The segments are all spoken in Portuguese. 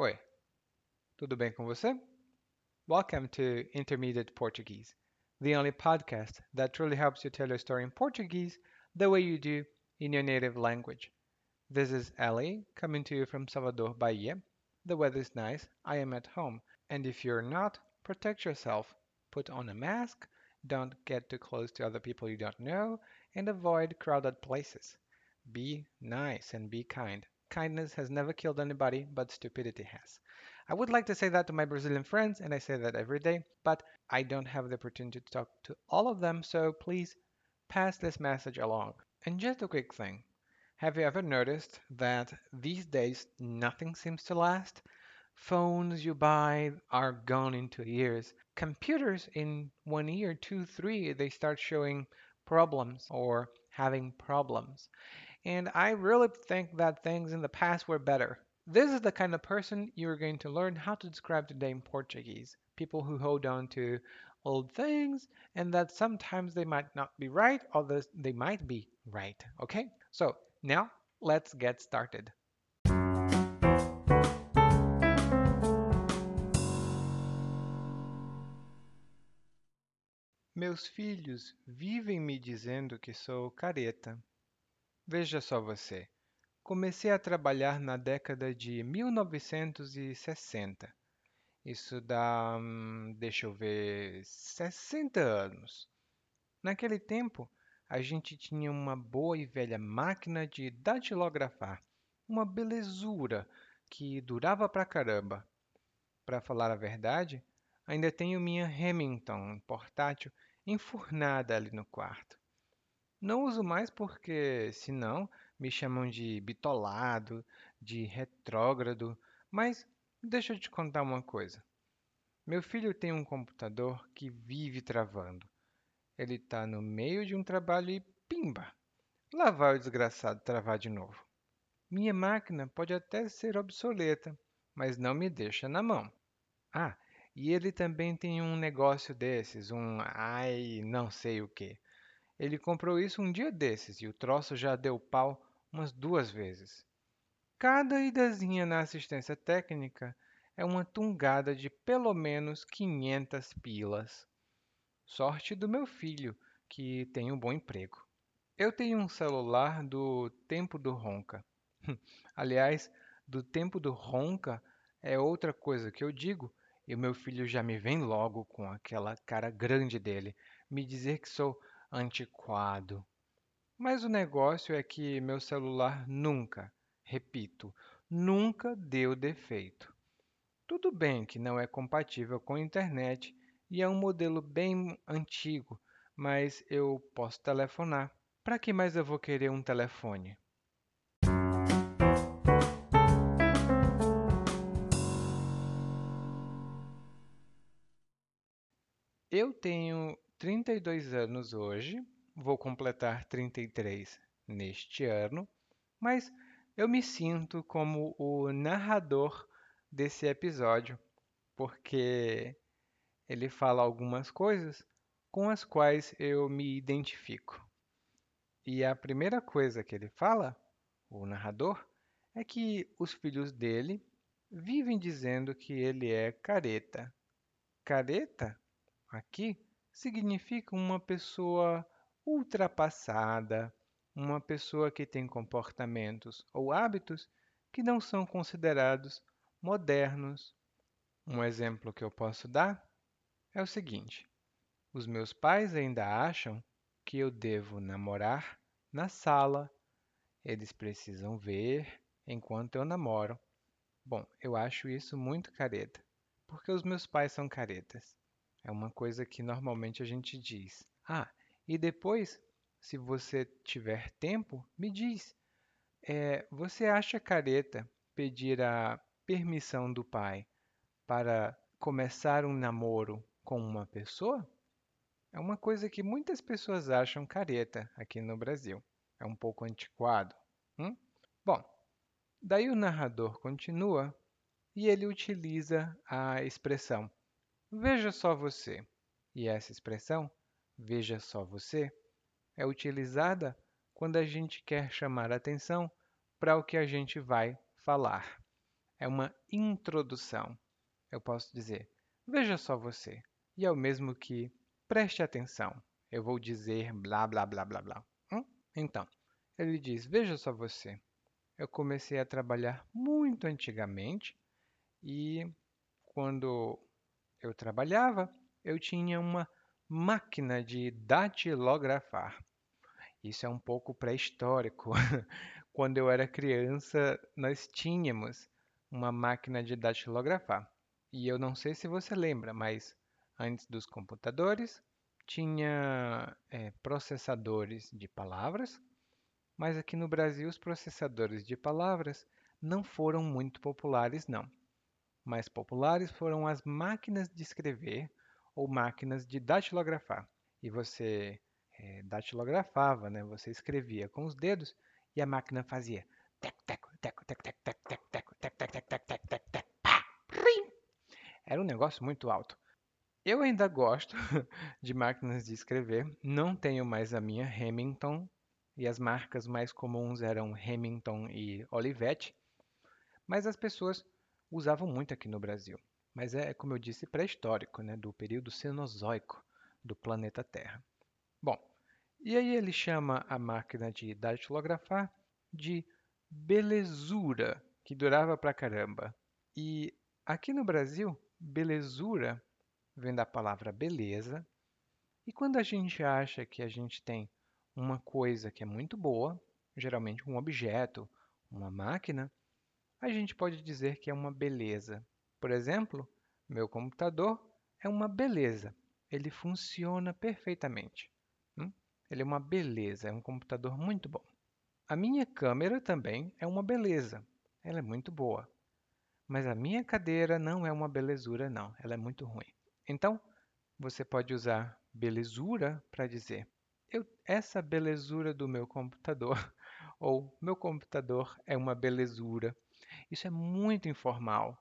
Oi, tudo bem com você? Welcome to Intermediate Portuguese, the only podcast that truly helps you tell your story in Portuguese the way you do in your native language. This is Ali coming to you from Salvador, Bahia. The weather is nice, I am at home, and if you're not, protect yourself. Put on a mask, don't get too close to other people you don't know, and avoid crowded places. Be nice and be kind. Kindness has never killed anybody, but stupidity has. I would like to say that to my Brazilian friends, and I say that every day, but I don't have the opportunity to talk to all of them, so please pass this message along. And just a quick thing have you ever noticed that these days nothing seems to last? Phones you buy are gone in two years. Computers in one year, two, three, they start showing problems or having problems. And I really think that things in the past were better. This is the kind of person you're going to learn how to describe today in Portuguese. People who hold on to old things and that sometimes they might not be right, others they might be right. Okay? So now let's get started. Meus filhos vivem me dizendo que sou careta. Veja só você. Comecei a trabalhar na década de 1960. Isso dá, hum, deixa eu ver, 60 anos. Naquele tempo, a gente tinha uma boa e velha máquina de datilografar, uma belezura que durava pra caramba. Para falar a verdade, ainda tenho minha Remington portátil enfurnada ali no quarto. Não uso mais porque, senão, me chamam de bitolado, de retrógrado, mas deixa eu te contar uma coisa. Meu filho tem um computador que vive travando. Ele está no meio de um trabalho e pimba! Lá vai o desgraçado travar de novo. Minha máquina pode até ser obsoleta, mas não me deixa na mão. Ah, e ele também tem um negócio desses, um ai, não sei o que. Ele comprou isso um dia desses e o troço já deu pau umas duas vezes. Cada idazinha na assistência técnica é uma tungada de pelo menos 500 pilas. Sorte do meu filho, que tem um bom emprego. Eu tenho um celular do tempo do Ronca. Aliás, do tempo do Ronca é outra coisa que eu digo, e o meu filho já me vem logo com aquela cara grande dele, me dizer que sou antiquado. Mas o negócio é que meu celular nunca, repito, nunca deu defeito. Tudo bem que não é compatível com a internet e é um modelo bem antigo, mas eu posso telefonar. Para que mais eu vou querer um telefone? Eu tenho 32 anos hoje, vou completar 33 neste ano, mas eu me sinto como o narrador desse episódio, porque ele fala algumas coisas com as quais eu me identifico. E a primeira coisa que ele fala, o narrador, é que os filhos dele vivem dizendo que ele é careta. Careta, aqui, significa uma pessoa ultrapassada, uma pessoa que tem comportamentos ou hábitos que não são considerados modernos. Um exemplo que eu posso dar é o seguinte: os meus pais ainda acham que eu devo namorar na sala. Eles precisam ver enquanto eu namoro. Bom, eu acho isso muito careta, porque os meus pais são caretas. É uma coisa que normalmente a gente diz. Ah, e depois, se você tiver tempo, me diz. É, você acha careta pedir a permissão do pai para começar um namoro com uma pessoa é uma coisa que muitas pessoas acham careta aqui no Brasil. É um pouco antiquado. Hum? Bom, daí o narrador continua e ele utiliza a expressão veja só você. E essa expressão, veja só você, é utilizada quando a gente quer chamar atenção para o que a gente vai falar. é uma introdução. Eu posso dizer, veja só você, e é o mesmo que preste atenção. Eu vou dizer blá, blá, blá, blá, blá. Hum? Então, ele diz, veja só você, eu comecei a trabalhar muito antigamente e quando eu trabalhava, eu tinha uma máquina de datilografar. Isso é um pouco pré-histórico. Quando eu era criança, nós tínhamos uma máquina de datilografar. E eu não sei se você lembra, mas antes dos computadores, tinha é, processadores de palavras, mas aqui no Brasil os processadores de palavras não foram muito populares, não. Mais populares foram as máquinas de escrever ou máquinas de datilografar. E você é, datilografava, né? Você escrevia com os dedos e a máquina fazia Era um negócio muito alto. Eu ainda gosto de máquinas de escrever. Não tenho mais a minha Remington e as marcas mais comuns eram Remington e Olivetti, mas as pessoas usavam muito aqui no Brasil mas é, como eu disse, pré-histórico, né, do período Cenozoico do planeta Terra. Bom, e aí ele chama a máquina de datilografar de belezura, que durava pra caramba. E aqui no Brasil, belezura vem da palavra beleza. E quando a gente acha que a gente tem uma coisa que é muito boa, geralmente um objeto, uma máquina, a gente pode dizer que é uma beleza. Por exemplo, meu computador é uma beleza. Ele funciona perfeitamente. Hum? Ele é uma beleza, é um computador muito bom. A minha câmera também é uma beleza. Ela é muito boa. Mas a minha cadeira não é uma belezura, não. Ela é muito ruim. Então, você pode usar belezura para dizer eu, essa belezura do meu computador ou meu computador é uma belezura. Isso é muito informal.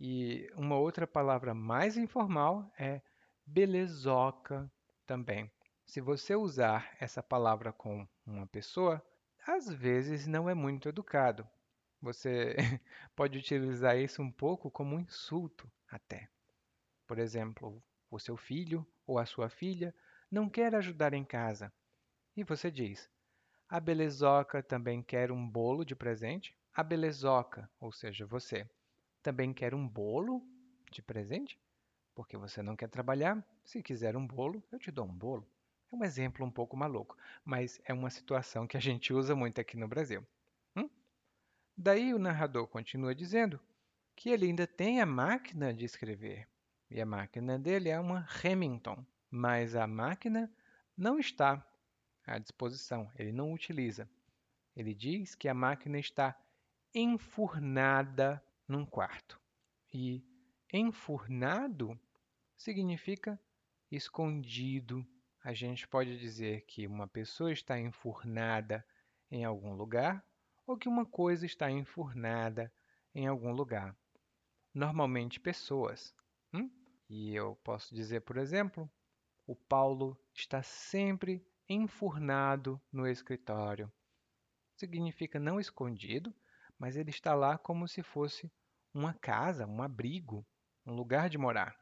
E uma outra palavra mais informal é belezoca também. Se você usar essa palavra com uma pessoa, às vezes não é muito educado. Você pode utilizar isso um pouco como um insulto até. Por exemplo, o seu filho ou a sua filha não quer ajudar em casa. E você diz: A belezoca também quer um bolo de presente? A belezoca, ou seja, você, também quer um bolo de presente? Porque você não quer trabalhar? Se quiser um bolo, eu te dou um bolo. É um exemplo um pouco maluco, mas é uma situação que a gente usa muito aqui no Brasil. Hum? Daí o narrador continua dizendo que ele ainda tem a máquina de escrever. E a máquina dele é uma Remington, mas a máquina não está à disposição, ele não utiliza. Ele diz que a máquina está enfurnada num quarto. E enfurnado significa escondido. A gente pode dizer que uma pessoa está enfurnada em algum lugar ou que uma coisa está enfurnada em algum lugar. Normalmente pessoas. Hum? E eu posso dizer, por exemplo, o Paulo está sempre enfurnado no escritório. Significa não escondido, mas ele está lá como se fosse uma casa, um abrigo, um lugar de morar.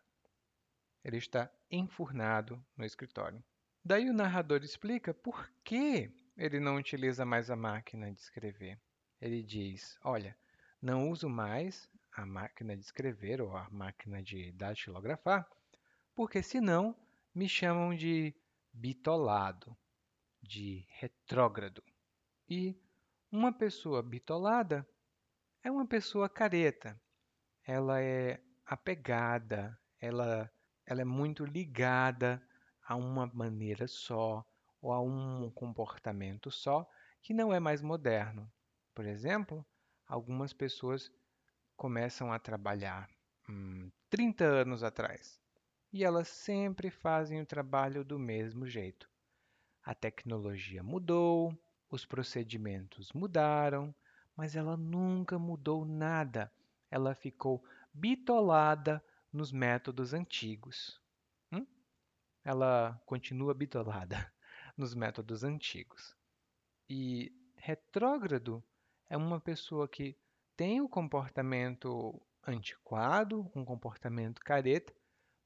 Ele está enfurnado no escritório. Daí o narrador explica por que ele não utiliza mais a máquina de escrever. Ele diz: Olha, não uso mais a máquina de escrever ou a máquina de datilografar, porque senão me chamam de bitolado, de retrógrado. E uma pessoa bitolada é uma pessoa careta, ela é apegada, ela, ela é muito ligada a uma maneira só ou a um comportamento só que não é mais moderno. Por exemplo, algumas pessoas começam a trabalhar hum, 30 anos atrás e elas sempre fazem o trabalho do mesmo jeito. A tecnologia mudou, os procedimentos mudaram, mas ela nunca mudou nada ela ficou bitolada nos métodos antigos. Hum? Ela continua bitolada nos métodos antigos. E retrógrado é uma pessoa que tem o comportamento antiquado, um comportamento careta,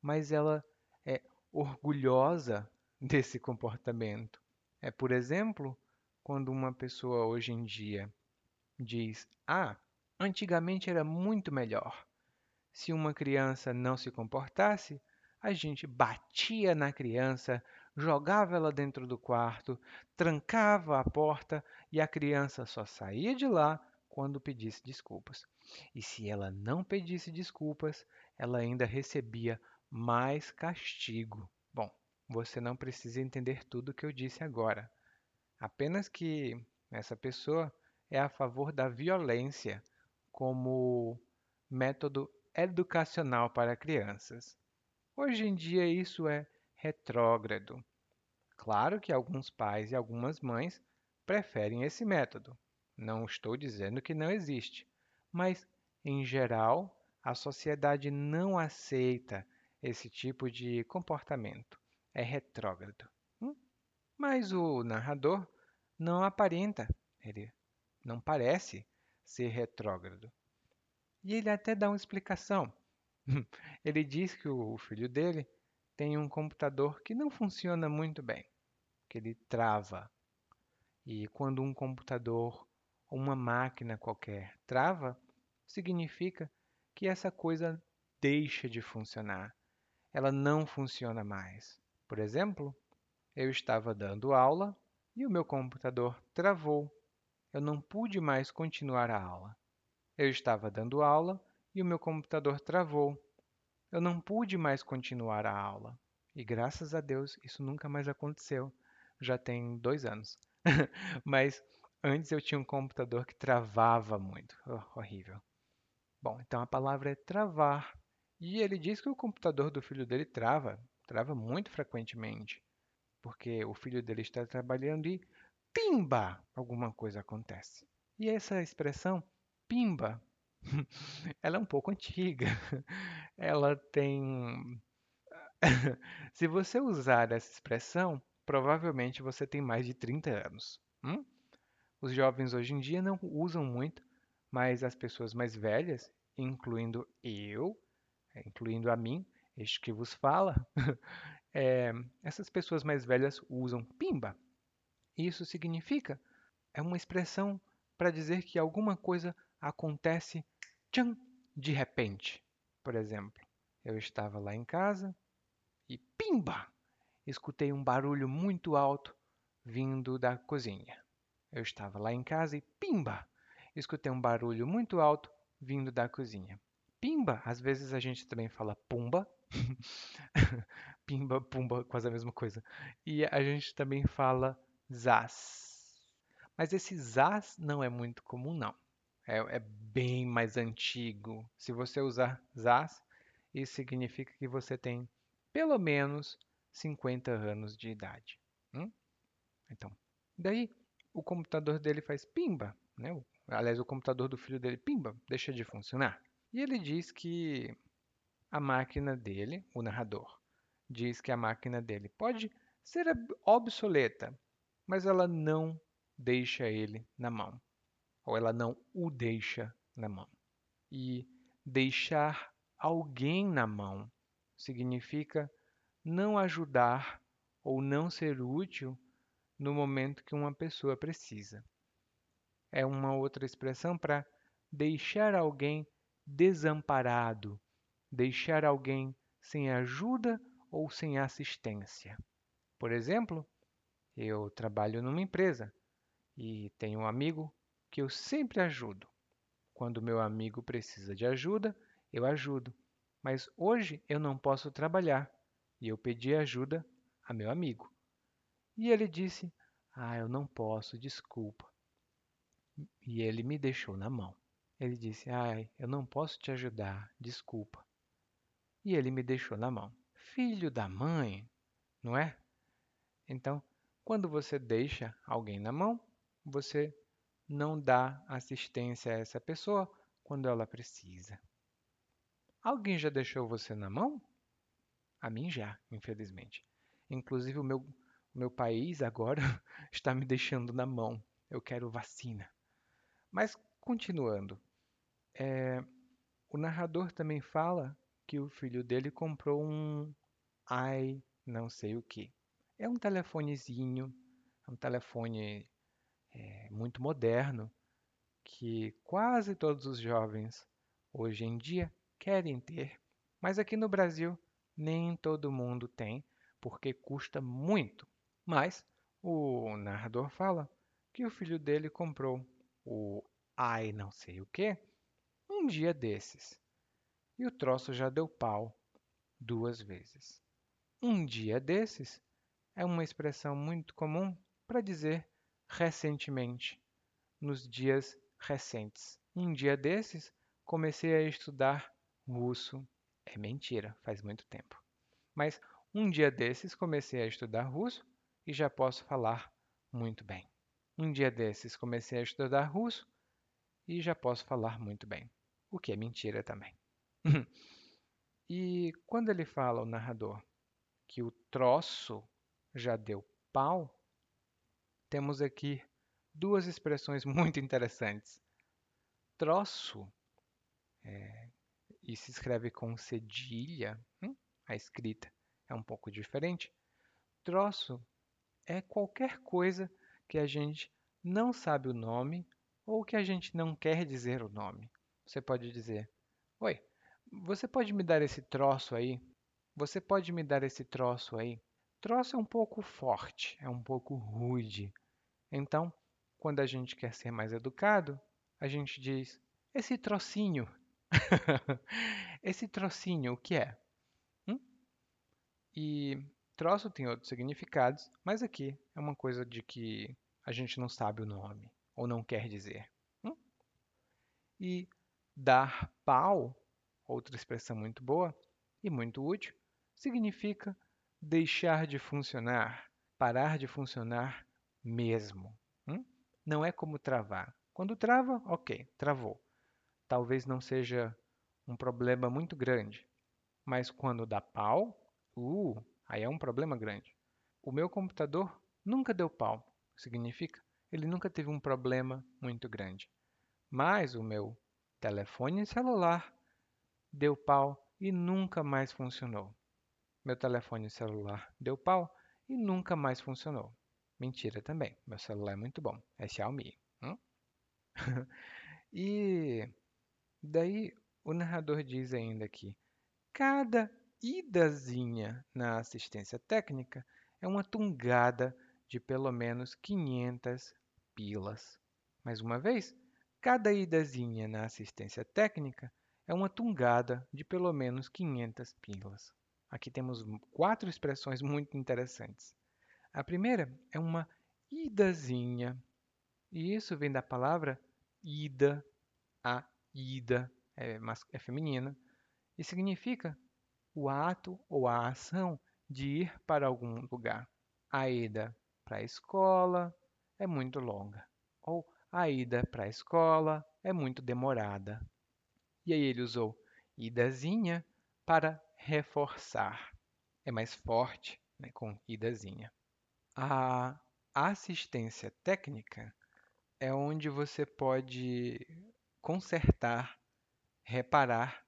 mas ela é orgulhosa desse comportamento. É, por exemplo, quando uma pessoa hoje em dia diz: Ah, antigamente era muito melhor. Se uma criança não se comportasse, a gente batia na criança, jogava ela dentro do quarto, trancava a porta e a criança só saía de lá quando pedisse desculpas. E se ela não pedisse desculpas, ela ainda recebia mais castigo. Bom, você não precisa entender tudo o que eu disse agora. Apenas que essa pessoa é a favor da violência como método educacional para crianças. Hoje em dia isso é retrógrado. Claro que alguns pais e algumas mães preferem esse método. Não estou dizendo que não existe, mas em geral a sociedade não aceita esse tipo de comportamento. É retrógrado. Mas o narrador não aparenta, ele não parece ser retrógrado. E ele até dá uma explicação. Ele diz que o filho dele tem um computador que não funciona muito bem, que ele trava. E quando um computador ou uma máquina qualquer trava, significa que essa coisa deixa de funcionar. Ela não funciona mais. Por exemplo, eu estava dando aula e o meu computador travou. Eu não pude mais continuar a aula. Eu estava dando aula e o meu computador travou. Eu não pude mais continuar a aula. E graças a Deus isso nunca mais aconteceu. Já tem dois anos. Mas antes eu tinha um computador que travava muito. Oh, horrível. Bom, então a palavra é travar. E ele diz que o computador do filho dele trava, trava muito frequentemente, porque o filho dele está trabalhando e pimba, alguma coisa acontece. E essa expressão pimba, ela é um pouco antiga. Ela tem Se você usar essa expressão, provavelmente você tem mais de 30 anos. Hum? Os jovens hoje em dia não usam muito, mas as pessoas mais velhas, incluindo eu, incluindo a mim, este que vos fala, é, essas pessoas mais velhas usam pimba. Isso significa, é uma expressão para dizer que alguma coisa acontece tchan, de repente. Por exemplo, eu estava lá em casa e pimba! Escutei um barulho muito alto vindo da cozinha. Eu estava lá em casa e pimba! Escutei um barulho muito alto vindo da cozinha. Pimba, às vezes a gente também fala pumba. Pimba, pumba, quase a mesma coisa. E a gente também fala zaz. Mas esse zaz não é muito comum, não. É, é bem mais antigo. Se você usar zaz, isso significa que você tem pelo menos 50 anos de idade. Hum? Então, daí o computador dele faz pimba, né? aliás, o computador do filho dele, pimba, deixa de funcionar. E ele diz que a máquina dele, o narrador, diz que a máquina dele pode ser obsoleta, mas ela não deixa ele na mão, ou ela não o deixa na mão. E deixar alguém na mão significa não ajudar ou não ser útil no momento que uma pessoa precisa é uma outra expressão para deixar alguém desamparado, deixar alguém sem ajuda ou sem assistência. Por exemplo, eu trabalho numa empresa e tenho um amigo que eu sempre ajudo. Quando meu amigo precisa de ajuda, eu ajudo. Mas hoje eu não posso trabalhar e eu pedi ajuda a meu amigo. E ele disse: Ah, eu não posso, desculpa e ele me deixou na mão. Ele disse: Ai, eu não posso te ajudar, desculpa. E ele me deixou na mão. Filho da mãe, não é? Então, quando você deixa alguém na mão, você não dá assistência a essa pessoa quando ela precisa. Alguém já deixou você na mão? A mim já, infelizmente. Inclusive, o meu, meu país agora está me deixando na mão. Eu quero vacina. Mas continuando, É, o narrador também fala que o filho dele comprou um i não sei o que. É um telefonezinho, é um telefone é, muito moderno que quase todos os jovens hoje em dia querem ter, mas aqui no Brasil nem todo mundo tem, porque custa muito. Mas o narrador fala que o filho dele comprou o ai não sei o que um dia desses. E o troço já deu pau duas vezes. Um dia desses é uma expressão muito comum para dizer recentemente, nos dias recentes. Um dia desses comecei a estudar russo. É mentira, faz muito tempo. Mas um dia desses comecei a estudar russo e já posso falar muito bem. Um dia desses comecei a estudar russo e já posso falar muito bem, o que é mentira também. e quando ele fala, o narrador, que o troço já deu pau, temos aqui duas expressões muito interessantes. Troço, é, e se escreve com cedilha, hum, a escrita é um pouco diferente. Troço é qualquer coisa que a gente não sabe o nome ou que a gente não quer dizer o nome. Você pode dizer: Oi, você pode me dar esse troço aí? Você pode me dar esse troço aí? Troço é um pouco forte, é um pouco rude. Então, quando a gente quer ser mais educado, a gente diz: esse trocinho. esse trocinho, o que é? Hum? E troço tem outros significados, mas aqui é uma coisa de que a gente não sabe o nome ou não quer dizer. Hum? E dar pau, outra expressão muito boa e muito útil, significa deixar de funcionar, parar de funcionar mesmo. Hum? Não é como travar. Quando trava, ok, travou. Talvez não seja um problema muito grande, mas quando dá pau, uh, aí é um problema grande. O meu computador nunca deu pau, significa ele nunca teve um problema muito grande. Mas o meu telefone celular deu pau e nunca mais funcionou. Meu telefone celular deu pau e nunca mais funcionou. Mentira também. Meu celular é muito bom. É Xiaomi. Hum? e daí o narrador diz ainda que cada idazinha na assistência técnica é uma tungada de pelo menos 500 pilas. Mais uma vez, cada idazinha na assistência técnica é uma tungada de pelo menos 500 pilas. Aqui temos quatro expressões muito interessantes. A primeira é uma idazinha, e isso vem da palavra ida, a ida é, é feminina, e significa o ato ou a ação de ir para algum lugar. A ida para a escola é muito longa, ou a ida para a escola é muito demorada. E aí ele usou idazinha para reforçar. É mais forte né, com idazinha. A assistência técnica é onde você pode consertar, reparar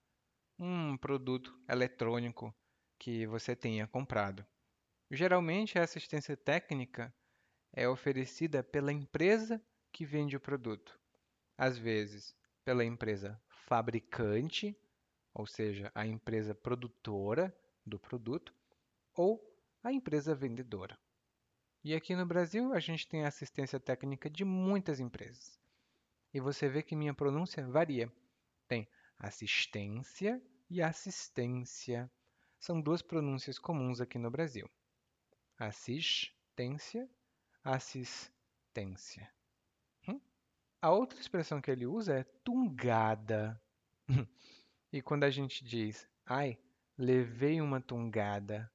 um produto eletrônico que você tenha comprado. Geralmente, a assistência técnica é oferecida pela empresa que vende o produto. Às vezes, pela empresa fabricante, ou seja, a empresa produtora do produto, ou a empresa vendedora. E aqui no Brasil, a gente tem assistência técnica de muitas empresas. E você vê que minha pronúncia varia. Tem assistência e assistência. São duas pronúncias comuns aqui no Brasil. Assistência, assistência. A outra expressão que ele usa é tungada. e quando a gente diz, ai, levei uma tungada,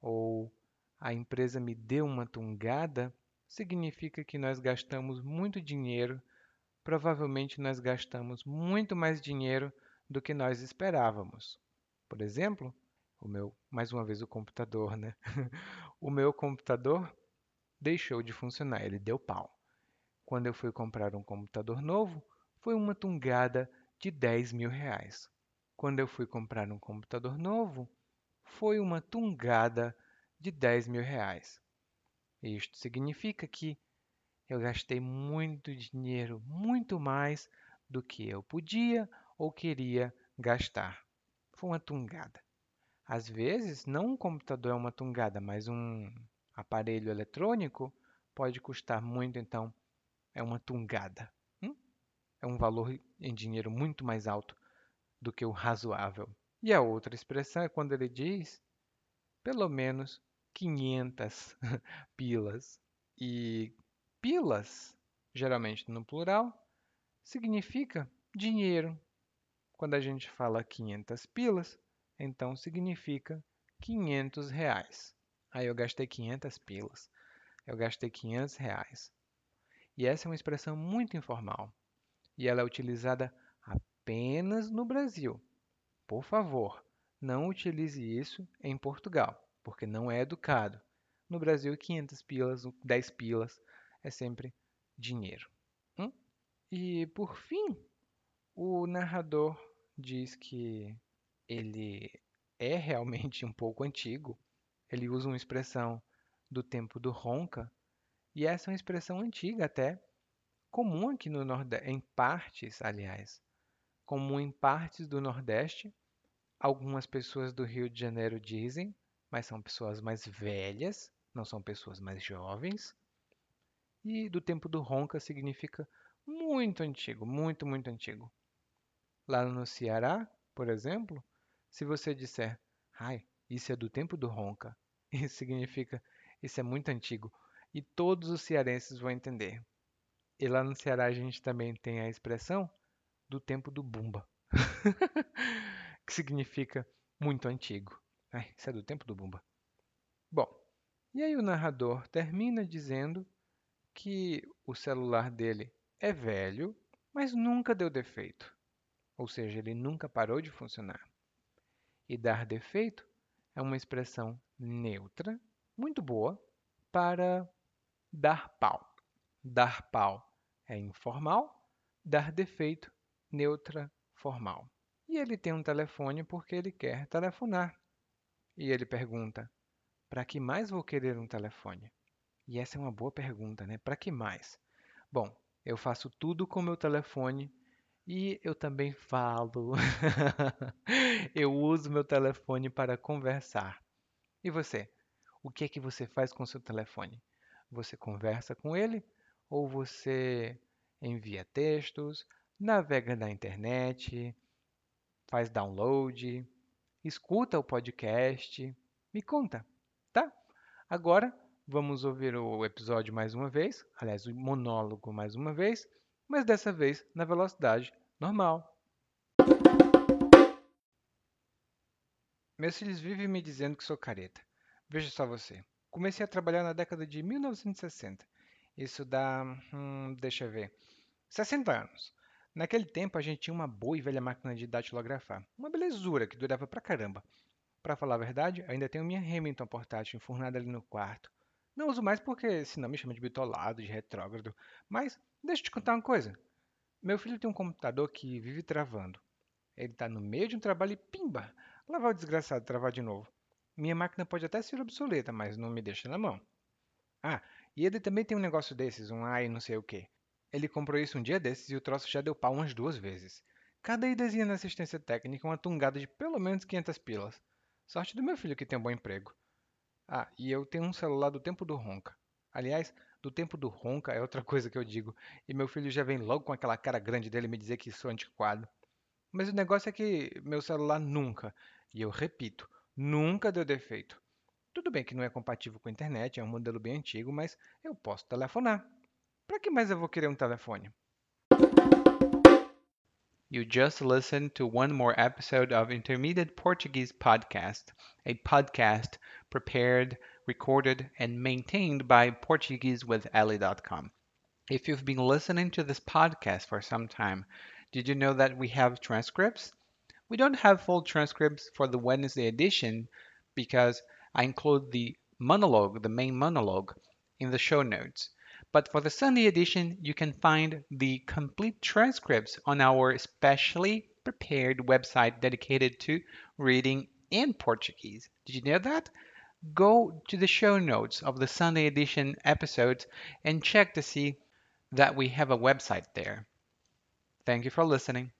ou a empresa me deu uma tungada, significa que nós gastamos muito dinheiro. Provavelmente nós gastamos muito mais dinheiro do que nós esperávamos. Por exemplo, o meu, mais uma vez o computador, né? o meu computador deixou de funcionar, ele deu pau. Quando eu fui comprar um computador novo, foi uma tungada de 10 mil reais. Quando eu fui comprar um computador novo, foi uma tungada de 10 mil reais. Isto significa que eu gastei muito dinheiro, muito mais do que eu podia ou queria gastar. Foi uma tungada. Às vezes, não um computador é uma tungada, mas um aparelho eletrônico pode custar muito, então é uma tungada. Hum? É um valor em dinheiro muito mais alto do que o razoável. E a outra expressão é quando ele diz pelo menos 500 pilas. E pilas, geralmente no plural, significa dinheiro. Quando a gente fala 500 pilas, então significa 500 reais. Aí eu gastei 500 pilas. Eu gastei 500 reais. E essa é uma expressão muito informal. E ela é utilizada apenas no Brasil. Por favor, não utilize isso em Portugal, porque não é educado. No Brasil, 500 pilas, 10 pilas é sempre dinheiro. Hum? E por fim, o narrador diz que ele é realmente um pouco antigo. Ele usa uma expressão do tempo do ronca, e essa é uma expressão antiga até, comum aqui no Nordeste, em partes, aliás, comum em partes do Nordeste. Algumas pessoas do Rio de Janeiro dizem, mas são pessoas mais velhas, não são pessoas mais jovens. E do tempo do ronca significa muito antigo, muito, muito antigo. Lá no Ceará, por exemplo, se você disser, ai, isso é do tempo do ronca, isso significa isso é muito antigo. E todos os cearenses vão entender. E lá no Ceará a gente também tem a expressão do tempo do bumba, que significa muito antigo. Ai, isso é do tempo do bumba. Bom, e aí o narrador termina dizendo que o celular dele é velho, mas nunca deu defeito. Ou seja, ele nunca parou de funcionar. E dar defeito é uma expressão neutra, muito boa, para dar pau. Dar pau é informal, dar defeito, neutra, formal. E ele tem um telefone porque ele quer telefonar. E ele pergunta: para que mais vou querer um telefone? E essa é uma boa pergunta, né? Para que mais? Bom, eu faço tudo com meu telefone e eu também falo. eu uso meu telefone para conversar. E você? O que é que você faz com seu telefone? Você conversa com ele ou você envia textos, navega na internet, faz download, escuta o podcast? Me conta, tá? Agora vamos ouvir o episódio mais uma vez, aliás, o monólogo mais uma vez mas dessa vez na velocidade normal. Meus filhos vivem me dizendo que sou careta. Veja só você. Comecei a trabalhar na década de 1960. Isso dá, hum, deixa eu ver, 60 anos. Naquele tempo a gente tinha uma boa e velha máquina de datilografar. Uma belezura que durava pra caramba. Para falar a verdade, ainda tenho minha Remington portátil enfurnada ali no quarto. Não uso mais porque senão me chama de bitolado, de retrógrado. Mas deixa eu te contar uma coisa. Meu filho tem um computador que vive travando. Ele está no meio de um trabalho e pimba! Lá vai o desgraçado travar de novo. Minha máquina pode até ser obsoleta, mas não me deixa na mão. Ah, e ele também tem um negócio desses, um AI não sei o que. Ele comprou isso um dia desses e o troço já deu pau umas duas vezes. Cada idazinha na assistência técnica uma tungada de pelo menos 500 pilas. Sorte do meu filho que tem um bom emprego. Ah, e eu tenho um celular do tempo do Ronca. Aliás, do tempo do Ronca é outra coisa que eu digo. E meu filho já vem logo com aquela cara grande dele me dizer que sou antiquado. Mas o negócio é que meu celular nunca, e eu repito, nunca deu defeito. Tudo bem que não é compatível com a internet, é um modelo bem antigo, mas eu posso telefonar. Para que mais eu vou querer um telefone? You just listened to one more episode of Intermediate Portuguese Podcast, a podcast prepared, recorded, and maintained by PortugueseWithEli.com. If you've been listening to this podcast for some time, did you know that we have transcripts? We don't have full transcripts for the Wednesday edition because I include the monologue, the main monologue, in the show notes. But for the Sunday edition, you can find the complete transcripts on our specially prepared website dedicated to reading in Portuguese. Did you know that? Go to the show notes of the Sunday edition episodes and check to see that we have a website there. Thank you for listening.